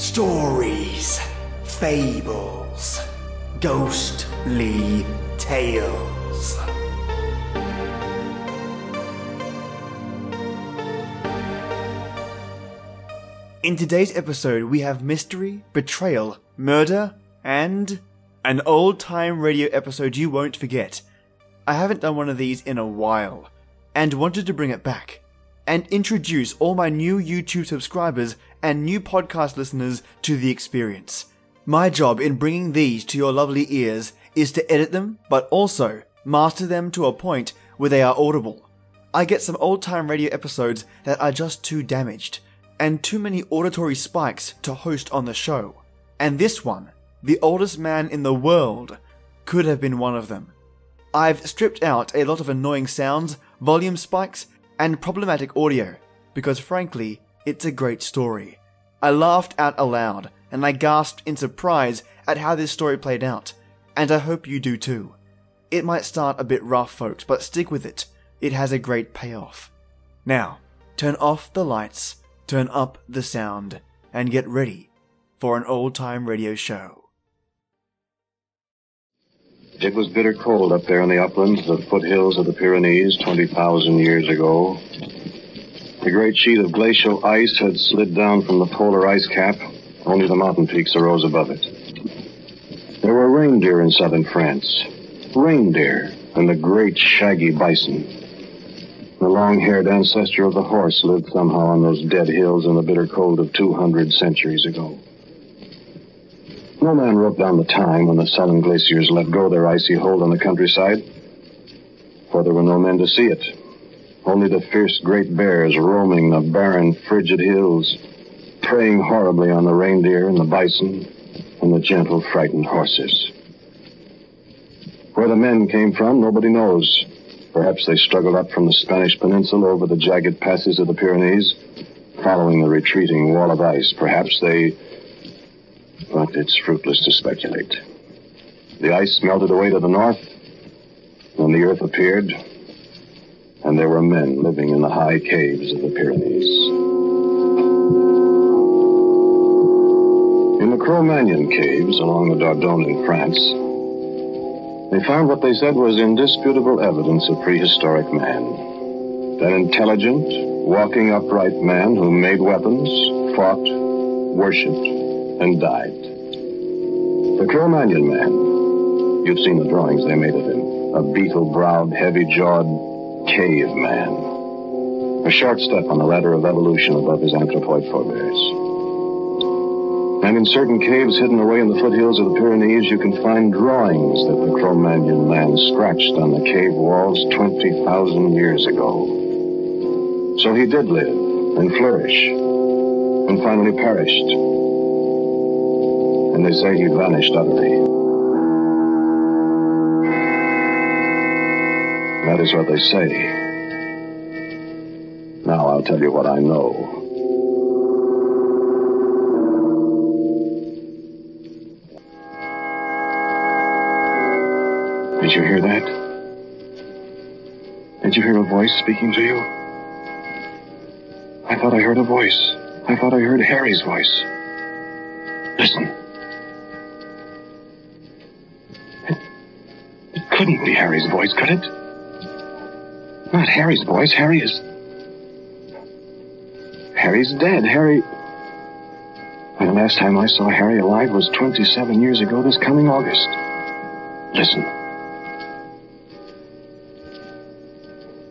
Stories, fables, ghostly tales. In today's episode, we have mystery, betrayal, murder, and an old time radio episode you won't forget. I haven't done one of these in a while, and wanted to bring it back and introduce all my new YouTube subscribers and new podcast listeners to the experience. My job in bringing these to your lovely ears is to edit them, but also master them to a point where they are audible. I get some old time radio episodes that are just too damaged, and too many auditory spikes to host on the show. And this one, the oldest man in the world, could have been one of them. I've stripped out a lot of annoying sounds, volume spikes, and problematic audio, because frankly, it's a great story. I laughed out aloud, and I gasped in surprise at how this story played out, and I hope you do too. It might start a bit rough, folks, but stick with it. It has a great payoff. Now, turn off the lights turn up the sound, and get ready for an old time radio show. It was bitter cold up there in the uplands, the foothills of the Pyrenees, 20,000 years ago. The great sheet of glacial ice had slid down from the polar ice cap. Only the mountain peaks arose above it. There were reindeer in southern France. Reindeer and the great shaggy bison. The long-haired ancestor of the horse lived somehow on those dead hills in the bitter cold of 200 centuries ago. No man wrote down the time when the sullen glaciers let go their icy hold on the countryside, for there were no men to see it. Only the fierce great bears roaming the barren, frigid hills, preying horribly on the reindeer and the bison and the gentle, frightened horses. Where the men came from, nobody knows. Perhaps they struggled up from the Spanish peninsula over the jagged passes of the Pyrenees, following the retreating wall of ice. Perhaps they. But it's fruitless to speculate. The ice melted away to the north, and the earth appeared, and there were men living in the high caves of the Pyrenees. In the Cro-Magnon caves along the Dordogne in France, they found what they said was indisputable evidence of prehistoric man. That intelligent, walking upright man who made weapons, fought, worshipped, and died. The Cro-Magnon man. You've seen the drawings they made of him. A beetle-browed, heavy-jawed cave man. A short step on the ladder of evolution above his anthropoid forebears. And in certain caves hidden away in the foothills of the Pyrenees, you can find drawings that the Cro-Magnon man scratched on the cave walls 20,000 years ago. So he did live and flourish and finally perished. And they say he vanished utterly. That is what they say. Now I'll tell you what I know. Did you hear that? Did you hear a voice speaking to you? I thought I heard a voice. I thought I heard Harry's voice. Listen. It, it couldn't be Harry's voice, could it? Harry's voice. Harry is. Harry's dead. Harry. The last time I saw Harry alive was 27 years ago this coming August. Listen.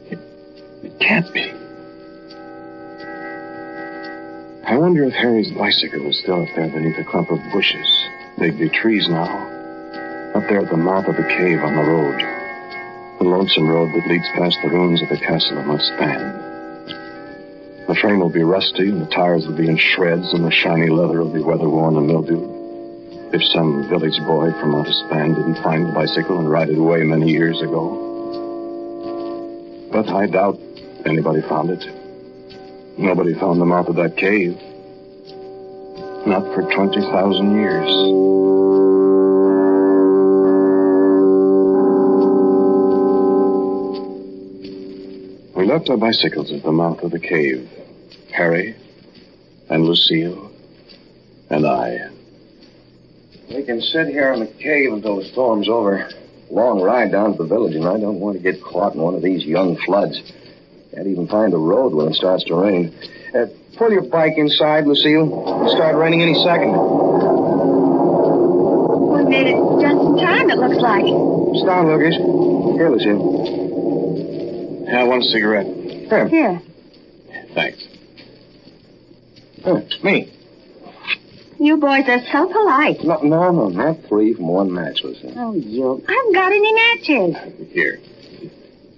It, it can't be. I wonder if Harry's bicycle is still up there beneath a clump of bushes. They'd be trees now. Up there at the mouth of the cave on the road. The lonesome road that leads past the ruins of the castle of Montespan. The frame will be rusty and the tires will be in shreds and the shiny leather will be weather-worn and mildewed. If some village boy from Montespan didn't find the bicycle and ride it away many years ago. But I doubt Anybody found it? Nobody found the mouth of that cave. Not for 20,000 years. We left our bicycles at the mouth of the cave. Harry and Lucille And I. We can sit here in the cave until the storm's over. Long ride down to the village, and I don't want to get caught in one of these young floods. Can't even find a road when it starts to rain. Uh, pull your bike inside, Lucille. It'll start raining any second. We made it just in time, it looks like. Sit down, Lucas. Here, Lucille. Have one cigarette. Here. Here. Thanks. Huh, me. You boys are so polite. No, no, no, not three from one match, Lucille. Oh, you. I haven't got any matches. Here.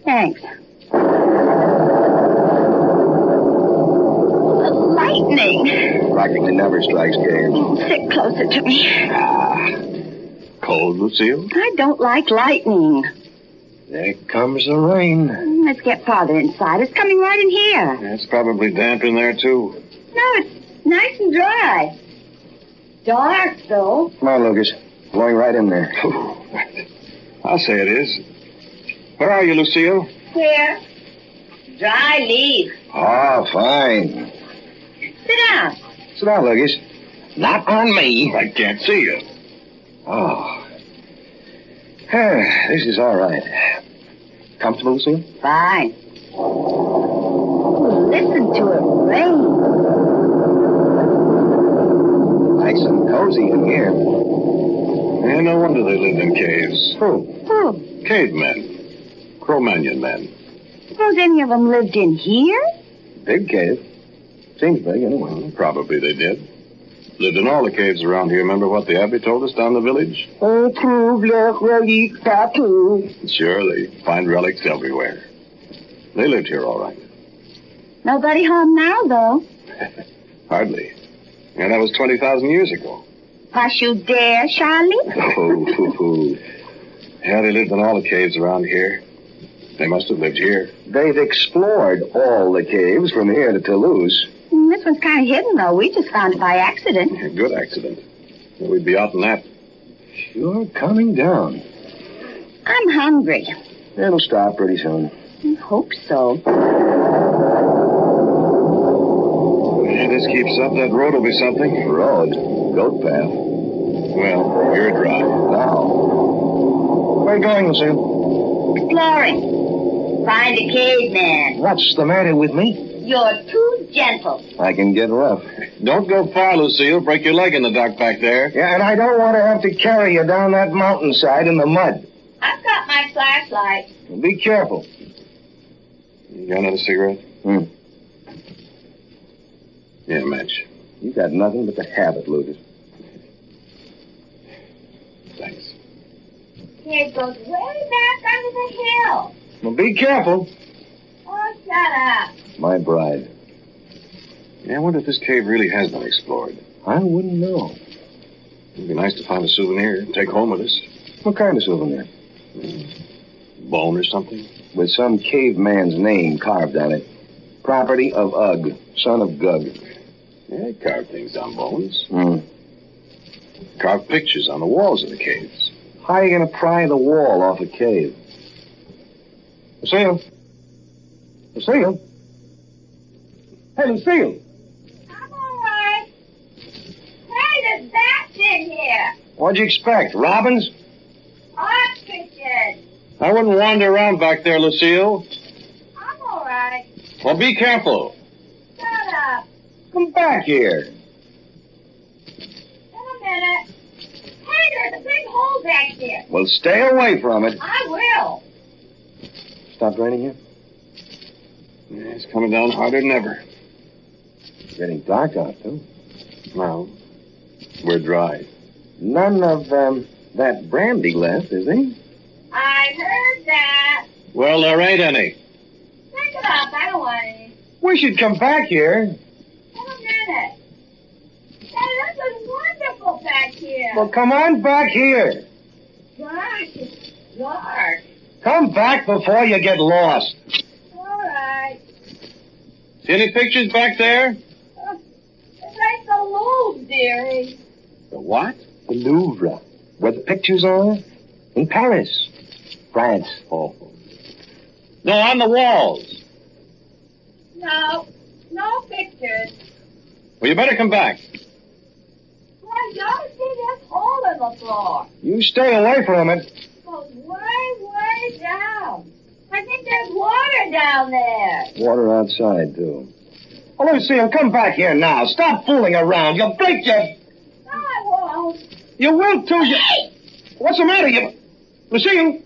Thanks. Lightning. Practically never strikes caves. Oh, sit closer to me. Ah. Cold, Lucille? I don't like lightning. There comes the rain. Let's get farther inside. It's coming right in here. It's probably damp in there, too. No, it's nice and dry. Dark, though. Come on, Lucas. Blowing right in there. I'll say it is. Where are you, Lucille? Where? Dry leaf. Oh, fine. Sit down. Sit down, Lucas. Not on me. I can't see you. Oh. this is all right. Comfortable, Lucille? Fine. Oh, listen to it rain. Nice and cozy in here. Yeah, no wonder they lived in caves. Who? Oh, Cavemen. Cro-Magnon men. suppose any of them lived in here? Big cave. Seems big, anyway. Probably they did. Lived in all the caves around here. Remember what the abbey told us down the village? Oh, trouve leur relique partout. Sure, they find relics everywhere. They lived here all right. Nobody home now, though. Hardly. And that was 20,000 years ago. Hush you dare, Charlie? Oh, hoo, hoo. Yeah, they lived in all the caves around here. They must have lived here. They've explored all the caves from here to Toulouse. This one's kind of hidden, though. We just found it by accident. A good accident. Well, We'd be out in that. Sure coming down. I'm hungry. It'll stop pretty soon. I hope so. Yeah, this keeps up. That road will be something. Road. Goat path. Well, you're dry. Now. Where you going, Lucille? Exploring. Find a caveman. What's the matter with me? You're too gentle. I can get rough. Don't go far, Lucille. Break your leg in the dark back there. Yeah, and I don't want to have to carry you down that mountainside in the mud. I've got my flashlight. Be careful. You got another cigarette? Hmm. Yeah, match. You got nothing but the habit, Lucas. Thanks. Cave goes way back under the hill. Well, be careful. Oh, shut up. My bride. Yeah, I wonder if this cave really has been explored. I wouldn't know. It'd be nice to find a souvenir, take home with us. What kind of souvenir? Bone or something. With some caveman's name carved on it. Property of Ugg, son of Gug. Yeah, carve things on bones. Hmm. Carve pictures on the walls of the caves. How are you going to pry the wall off a cave? Lucille? Lucille? Hey, Lucille! I'm all right. Hey, there's bats in here. What'd you expect? Robins? Ostriches. I wouldn't wander around back there, Lucille. I'm all right. Well, be careful. Shut up. Come back here. In a minute. Hey, there's a big hole back here. Well, stay away from it. I will. Stop raining yet? Yeah, it's coming down harder than ever. It's getting dark out, too. Well, we're dry. None of um, that brandy left, is he? I heard that. Well, there ain't any. Pick it up. I don't want any. We should come back here. In a minute. Hey, this is wonderful back here. Well, come on back here. Gosh, it's dark. Come back before you get lost. All right. See any pictures back there? Uh, it's like the Louvre, dearie. The what? The Louvre, where the pictures are. In Paris. France. Oh. No, on the walls. No, no pictures. Well, you better come back. Why, well, you see this hole in the floor. You stay away from it. Goes way, way down. I think there's water down there. Water outside, too. Oh, Lucille, come back here now. Stop fooling around. You'll break your... No, I won't. You will, too. You... What's the matter? You... Lucille?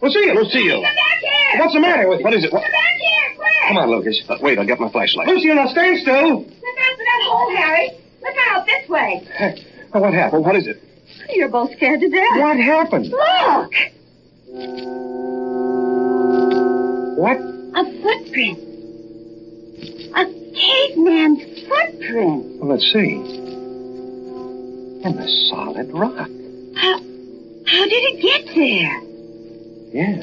Lucille, Lucille. Come back here. What's the matter with... What is it? What... Come back here, quick. Come on, Lucas. Uh, wait, I'll get my flashlight. Lucille, now stand still. Look out for that hole, Harry. Look out this way. Hey, what happened? What is it? You're both scared to death. What happened? Look. What? A footprint. A caveman's footprint. Well, let's see. In the solid rock. How, how did it get there? Yeah.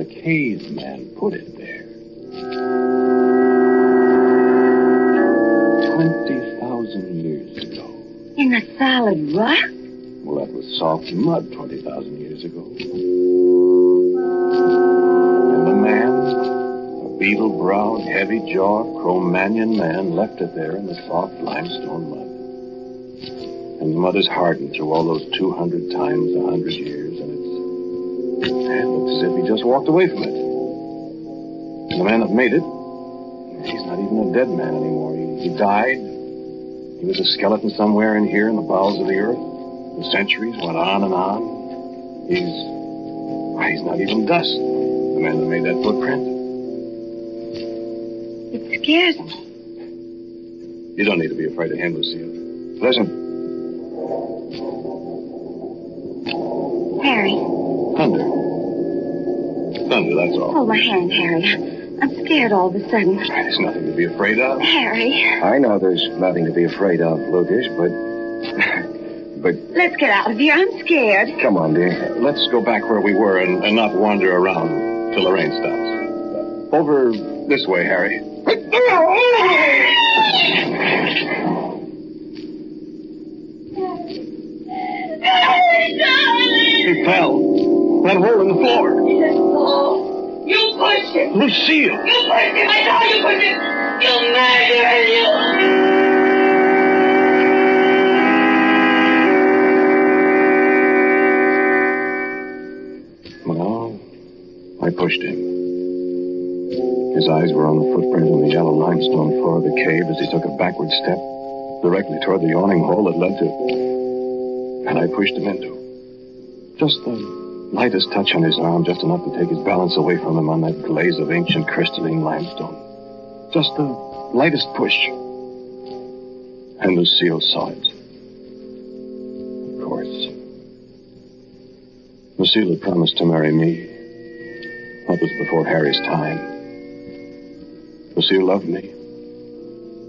A caveman put it there. 20,000 years ago. In the solid rock? Well, that was soft mud 20,000 years ago. A beetle-browed, heavy-jawed Cro-Magnon man, left it there in the soft limestone mud. And the mud has hardened through all those 200 times a 100 years, and it's... It looks as if he just walked away from it. And the man that made it, he's not even a dead man anymore. He, he died. He was a skeleton somewhere in here in the bowels of the earth. The centuries went on and on. He's. He's not even dust. The man that made that footprint. It. You don't need to be afraid of him, Lucille. Listen. Harry, Thunder. Thunder, that's all. hold my hand, Harry. I'm scared all of a sudden. There's nothing to be afraid of. Harry, I know there's nothing to be afraid of, Lucas, but. but let's get out of here. I'm scared. come on, dear. Let's go back where we were and, and not wander around till the rain stops. Over this way, Harry. He fell. That hole in the floor. You pushed him. Lucille! You pushed him. I know you pushed him. You murderer, you. Well, I pushed him. His eyes were on the footprint in the yellow limestone floor of the cave as he took a backward step directly toward the yawning hole that led to. it. And I pushed him into. Just the lightest touch on his arm, just enough to take his balance away from him on that glaze of ancient crystalline limestone. Just the lightest push. And Lucille saw it. Of course. Lucille had promised to marry me. That was before Harry's time. Lucille loved me.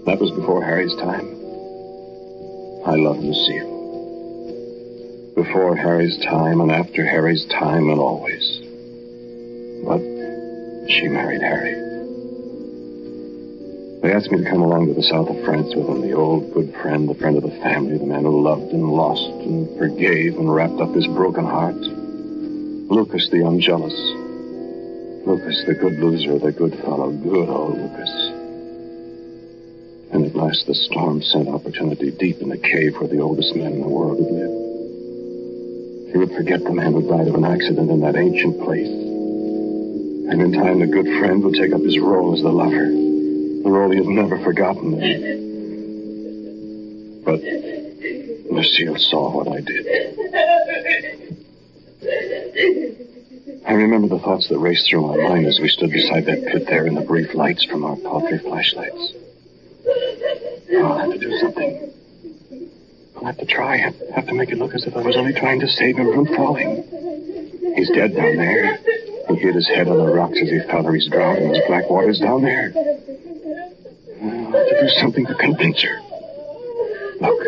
That was before Harry's time. I loved Lucille. Before Harry's time and after Harry's time and always. But she married Harry. They asked me to come along to the south of France with them, the old good friend, the friend of the family, the man who loved and lost and forgave and wrapped up his broken heart. Lucas the unjealous. Lucas the good loser, the good fellow, good old Lucas. And at last the storm sent opportunity deep in the cave where the oldest man in the world had lived. He would forget the man who died of an accident in that ancient place. And in time the good friend would take up his role as the lover. The role he had never forgotten. But Lucille saw what I did. I remember the thoughts that raced through my mind as we stood beside that pit there in the brief lights from our paltry flashlights. Oh, I'll have to do something. I'll have to try. Have, have to make it look as if I was only trying to save him from falling. He's dead down there. He hit his head on the rocks as he fell or he's drowned in those black waters down there. Oh, I'll have to do something to convince her. Look.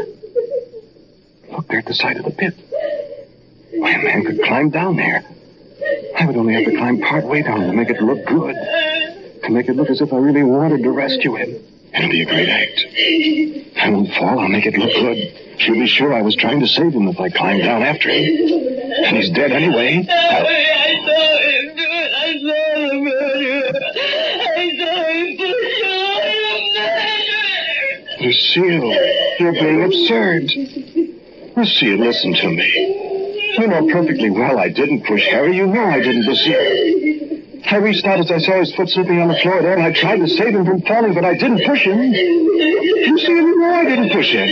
Look there at the side of the pit. Why, a man could climb down there. I only have to climb part way down to make it look good. To make it look as if I really wanted to rescue him. It'll be a great act. I won't fall. I'll make it look good. She'll be sure I was trying to save him if I climbed down after him. And he's dead anyway. I'll- saw him do it. I saw the murderer. I saw him do it. Lucille, you're being absurd. Lucille, listen to me. You know perfectly well I didn't push Harry. You know I didn't, Lucille. I reached out as I saw his foot slipping on the floor there, and I tried to save him from falling, but I didn't push him. Lucille, you know I didn't push him.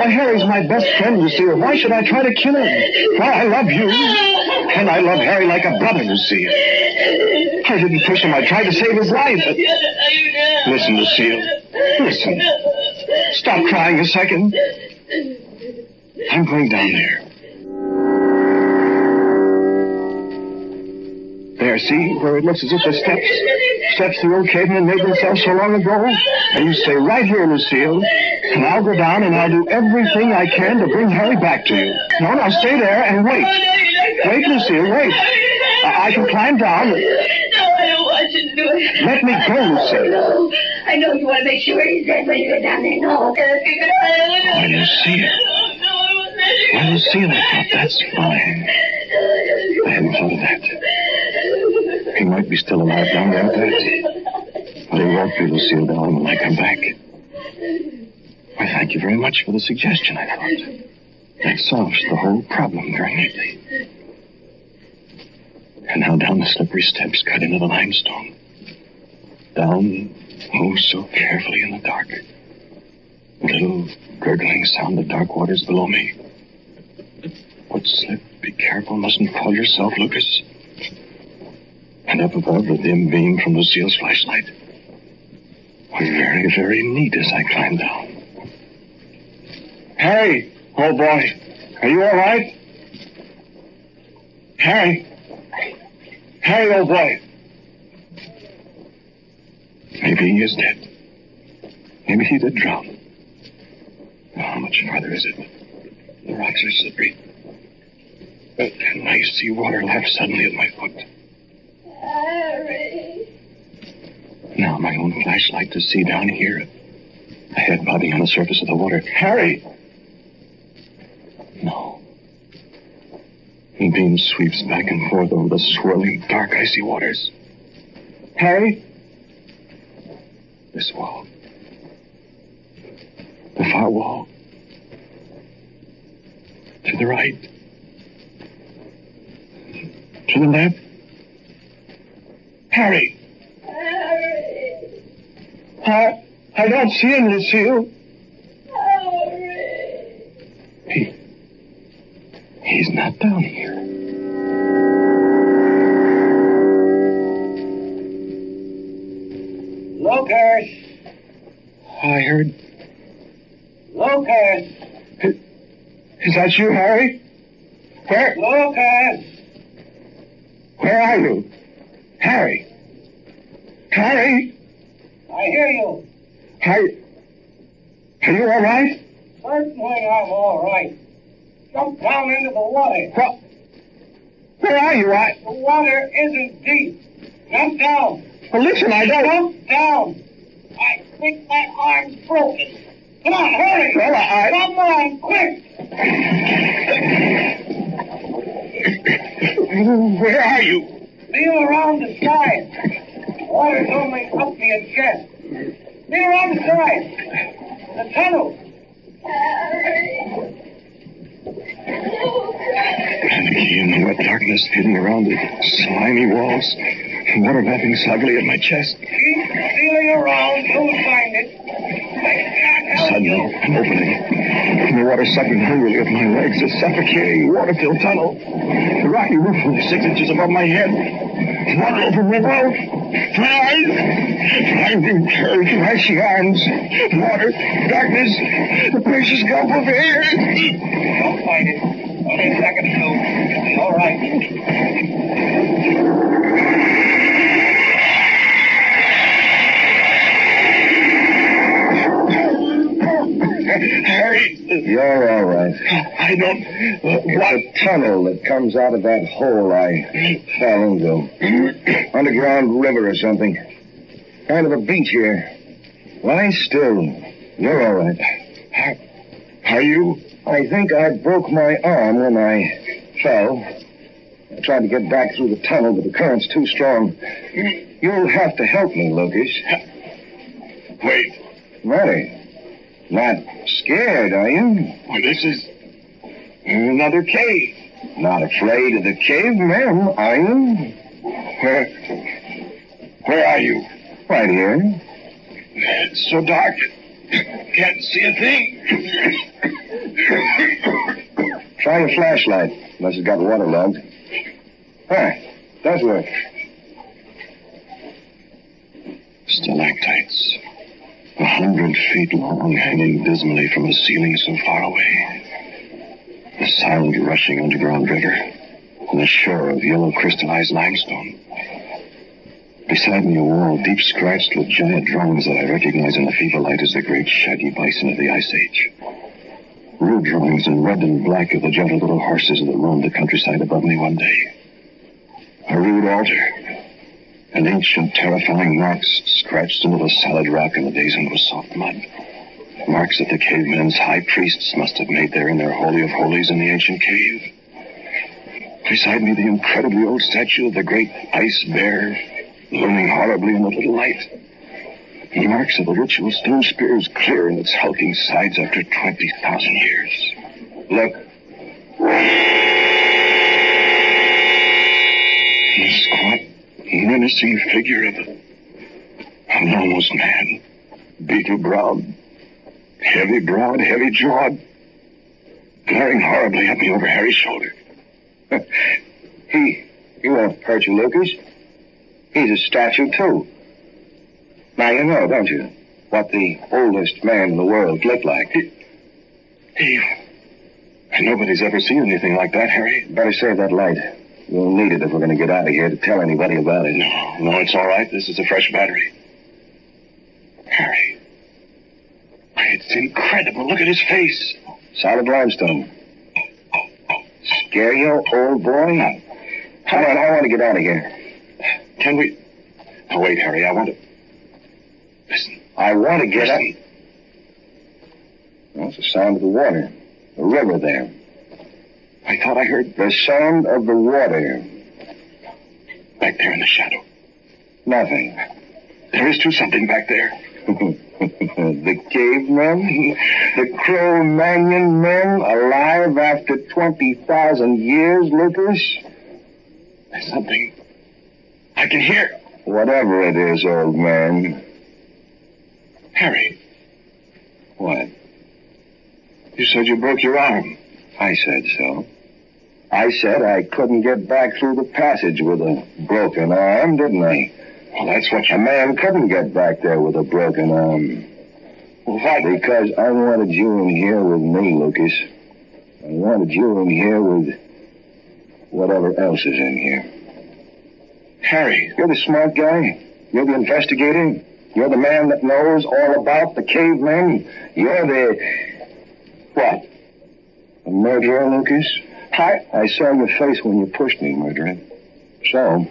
Why, Harry's my best friend, you see. Why should I try to kill him? Why, I love you. And I love Harry like a brother, you see. I didn't push him. I tried to save his life. But... Listen, Lucille. Listen. Stop crying a second. I'm going down there. See where it looks as if the steps, steps the old cavemen made themselves so long ago? And you stay right here, Lucille, and I'll go down and I'll do everything I can to bring Harry back to you. No, now stay there and wait. Wait, Lucille, wait. I, I can climb down. No, I don't want you to do it. Let me go, Lucille. No, I know you want to make sure he's dead when you get down there. No. Why, Lucille. Why, Lucille, I thought that's fine. I hadn't thought of that. Might be still alive down there. But he won't be, Lucille, darling, when I come back. Why, thank you very much for the suggestion, I thought. That solves the whole problem very neatly. And now down the slippery steps cut into the limestone. Down, oh, so carefully in the dark. A little gurgling sound of dark waters below me. Foot slip. Be careful. Mustn't fall yourself, Lucas. And up above, the dim beam from Lucille's flashlight. Was very, very neat as I climbed down. Harry! Oh, boy. Are you all right? Harry! Harry, old boy! Maybe he is dead. Maybe he did drown. Now, how much farther is it? The rocks are slippery. But I see water laps suddenly at my foot. Harry. Now my own flashlight to see down here. A head bobbing on the surface of the water. Harry! No. The beam sweeps back and forth over the swirling, dark, icy waters. Harry? This wall. The far wall. To the right. To the left. Harry! Harry. I, I don't see him, Lucille. Harry. He, he's not down here. Lucas! I heard. Lucas! Is that you, Harry? Where, Lucas! where are you? Harry! Harry! I hear you. Are, are you all right? Certainly I'm all right. Jump down into the water. Well, where are you? I, The water isn't deep. Jump down. well, listen, I don't. Jump down. I think my arm's broken. Come on, hurry. Well, I- Come on, quick. Where are you? Feel around the side. Water's only up to your chest. The side. The tunnel. Panicky in the wet darkness, hidden around the slimy walls. Water lapping softly at my chest. Keep feeling around. You'll find it. Suddenly, an opening. And the water sucking hungrily at my legs. A suffocating, water-filled tunnel. The rocky roof only six inches above my head. Water over my mouth. My eyes. Blinding of icy arms. Water. Darkness. The precious gulf of air. Don't find it. Only a second or two. You'll be all right. Harry. You're all right. I don't... Uh, what? It's a tunnel that comes out of that hole I fell into. Underground river or something. Kind of a beach here. Lie still. You're all right. Are you... I think I broke my arm when I fell. I tried to get back through the tunnel, but the current's too strong. You'll have to help me, Lucas. Wait. Matter? Not scared, are you? Why, this is... Another cave. Not afraid of the cavemen, are you? Where, where are you? Right here. It's so dark. Can't see a thing. Try your flashlight, unless it's got waterlogged. Huh, does work. Stalactites. A hundred feet long, hanging dismally from a ceiling so far away. A silent rushing underground river, and a shore of yellow crystallized limestone. Beside me, a wall deep scratched with giant drawings that I recognize in the feeble light as the great shaggy bison of the Ice Age. Rude drawings in red and black of the gentle little horses that roamed the countryside above me one day. A rude altar. And ancient, terrifying marks scratched into the solid rock in the days when it was soft mud. Marks that the cavemen's high priests must have made there in their Holy of Holies in the ancient cave. Beside me, the incredibly old statue of the great ice bear, looming horribly in the little light. The marks of the ritual stone spear is clear in its hulking sides after 20,000 years. Look. The squat, menacing figure of, a, an almost man. Beetle browed, heavy browed, heavy jawed, glaring horribly at me over Harry's shoulder. he, he won't hurt you, Lucas. He's a statue, too. Now you know, don't you, what the oldest man in the world looked like? He, nobody's ever seen anything like that, Harry. Better save that light. We'll need it if we're going to get out of here to tell anybody about it. No, no, it's all right. This is a fresh battery. Harry. It's incredible. Look at his face. Solid limestone. Scare you, old boy? Come on, I want to get out of here. Can we? Oh, wait, Harry. I want to. I want to get out. Well, it's the sound of the water. The river there. I thought I heard the sound of the water. Back there in the shadow. Nothing. There is too something back there. the cavemen? The Cro-Magnon men alive after 20,000 years, Lucas? There's something. I can hear. Whatever it is, old man. Harry. What? You said you broke your arm. I said so. I said I couldn't get back through the passage with a broken arm, didn't I? Well, that's what you... A man couldn't get back there with a broken arm. Why? Because I wanted you in here with me, Lucas. I wanted you in here with whatever else is in here. Harry. You're the smart guy. You're the investigator. You're the man that knows all about the cavemen. You're the... What? A murderer, Lucas? I, I saw your face when you pushed me, murderer. So?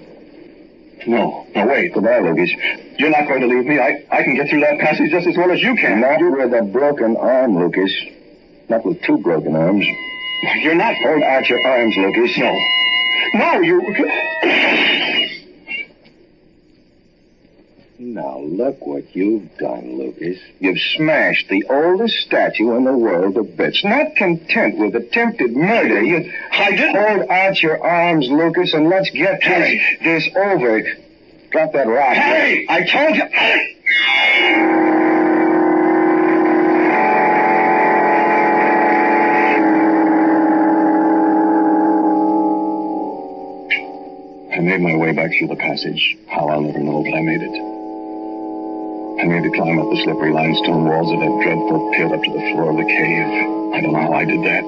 No. No, wait. Goodbye, Lucas. You're not going to leave me. I, I can get through that passage just as well as you can. Not with a broken arm, Lucas. Not with two broken arms. You're not. Hold out your arms, Lucas. No. No, you. Now, look what you've done, Lucas. You've smashed the oldest statue in the world to bits. Not content with attempted murder, you... I didn't... Hold out your arms, Lucas, and let's get this, this over. Drop that rock. Hey! I told you... I made my way back through the passage. How I'll never know, but I made it. I made to climb up the slippery limestone walls of that dreadful pit up to the floor of the cave. I don't know how I did that.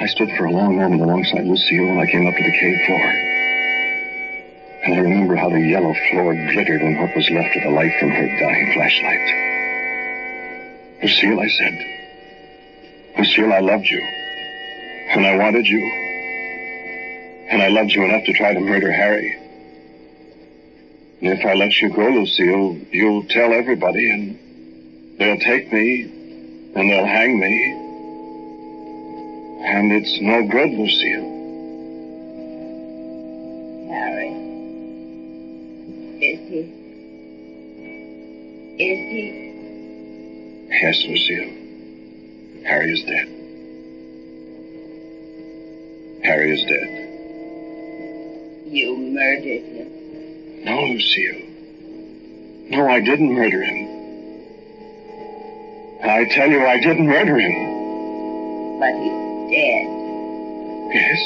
I stood for a long moment alongside Lucille when I came up to the cave floor. And I remember how the yellow floor glittered in what was left of the light from her dying flashlight. Lucille, I said. Lucille, I loved you. And I wanted you. And I loved you enough to try to murder Harry. And if I let you go, Lucille, you'll tell everybody, and they'll take me, and they'll hang me. And it's no good, Lucille. Harry. Is he? Is he? Yes, Lucille. Harry is dead. Harry is dead. You murdered him. No, Lucille. No, I didn't murder him. I tell you, I didn't murder him. But he's dead. Yes.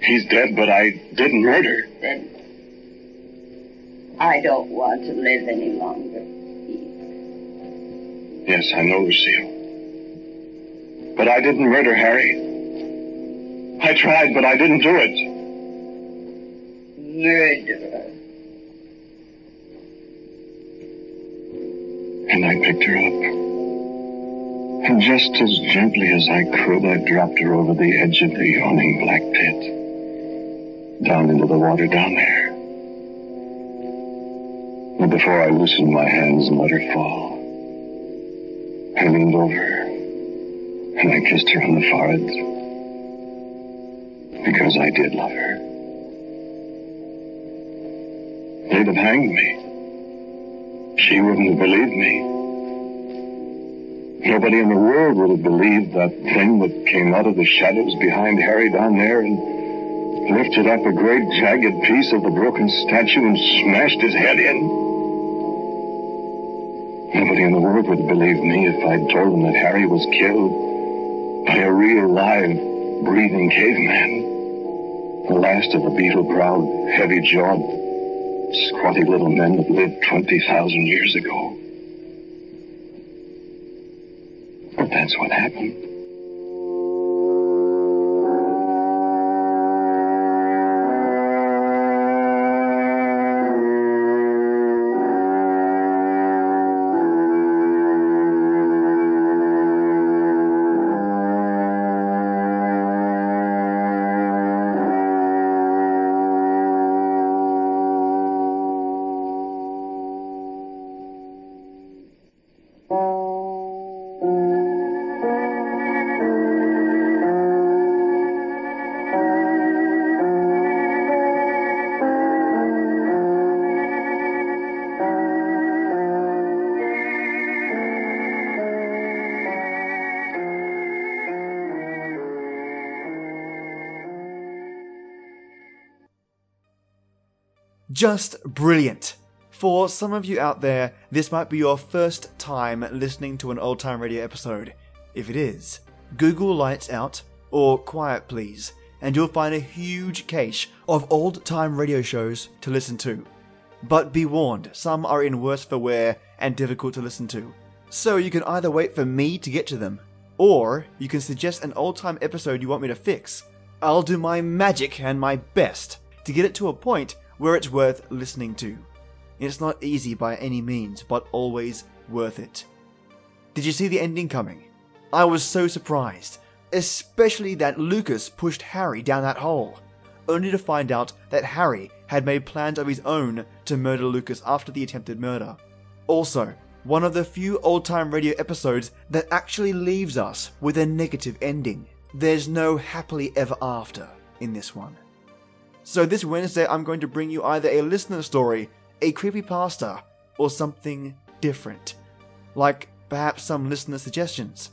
He's dead, but I didn't murder. Then I don't want to live any longer. Yes, I know, Lucille. But I didn't murder Harry. I tried, but I didn't do it. Murderer. And I picked her up. And just as gently as I could, I dropped her over the edge of the yawning black pit. Down into the water down there. And before I loosened my hands and let her fall, I leaned over and I kissed her on the forehead because I did love her. Have hanged me. She wouldn't have believed me. Nobody in the world would have believed that thing that came out of the shadows behind Harry down there and lifted up a great jagged piece of the broken statue and smashed his head in. Nobody in the world would have believed me if I'd told them that Harry was killed by a real, live, breathing caveman. The last of the beetle-browed, heavy-jawed, squatty little men that lived 20,000 years ago. But that's what happened. Just brilliant. For some of you out there, this might be your first time listening to an old time radio episode. If it is, Google Lights Out or Quiet Please, and you'll find a huge cache of old time radio shows to listen to. But be warned, some are in worse for wear and difficult to listen to. So you can either wait for me to get to them, or you can suggest an old time episode you want me to fix. I'll do my magic and my best to get it to a point where it's worth listening to. It's not easy by any means, but always worth it. Did you see the ending coming? I was so surprised, especially that Lucas pushed Harry down that hole, only to find out that Harry had made plans of his own to murder Lucas after the attempted murder. Also, one of the few old time radio episodes that actually leaves us with a negative ending. There's no happily ever after in this one. So this Wednesday, I'm going to bring you either a listener story, a creepy creepypasta, or something different. Like perhaps some listener suggestions.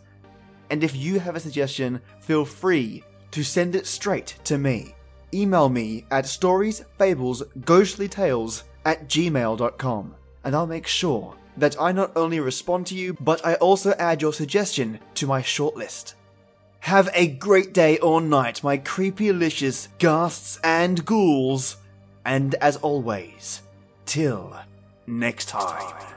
And if you have a suggestion, feel free to send it straight to me. Email me at storiesfablesghostlytales at gmail.com and I'll make sure that I not only respond to you, but I also add your suggestion to my shortlist. Have a great day or night, my creeplicious ghasts and ghouls. And as always, till next time.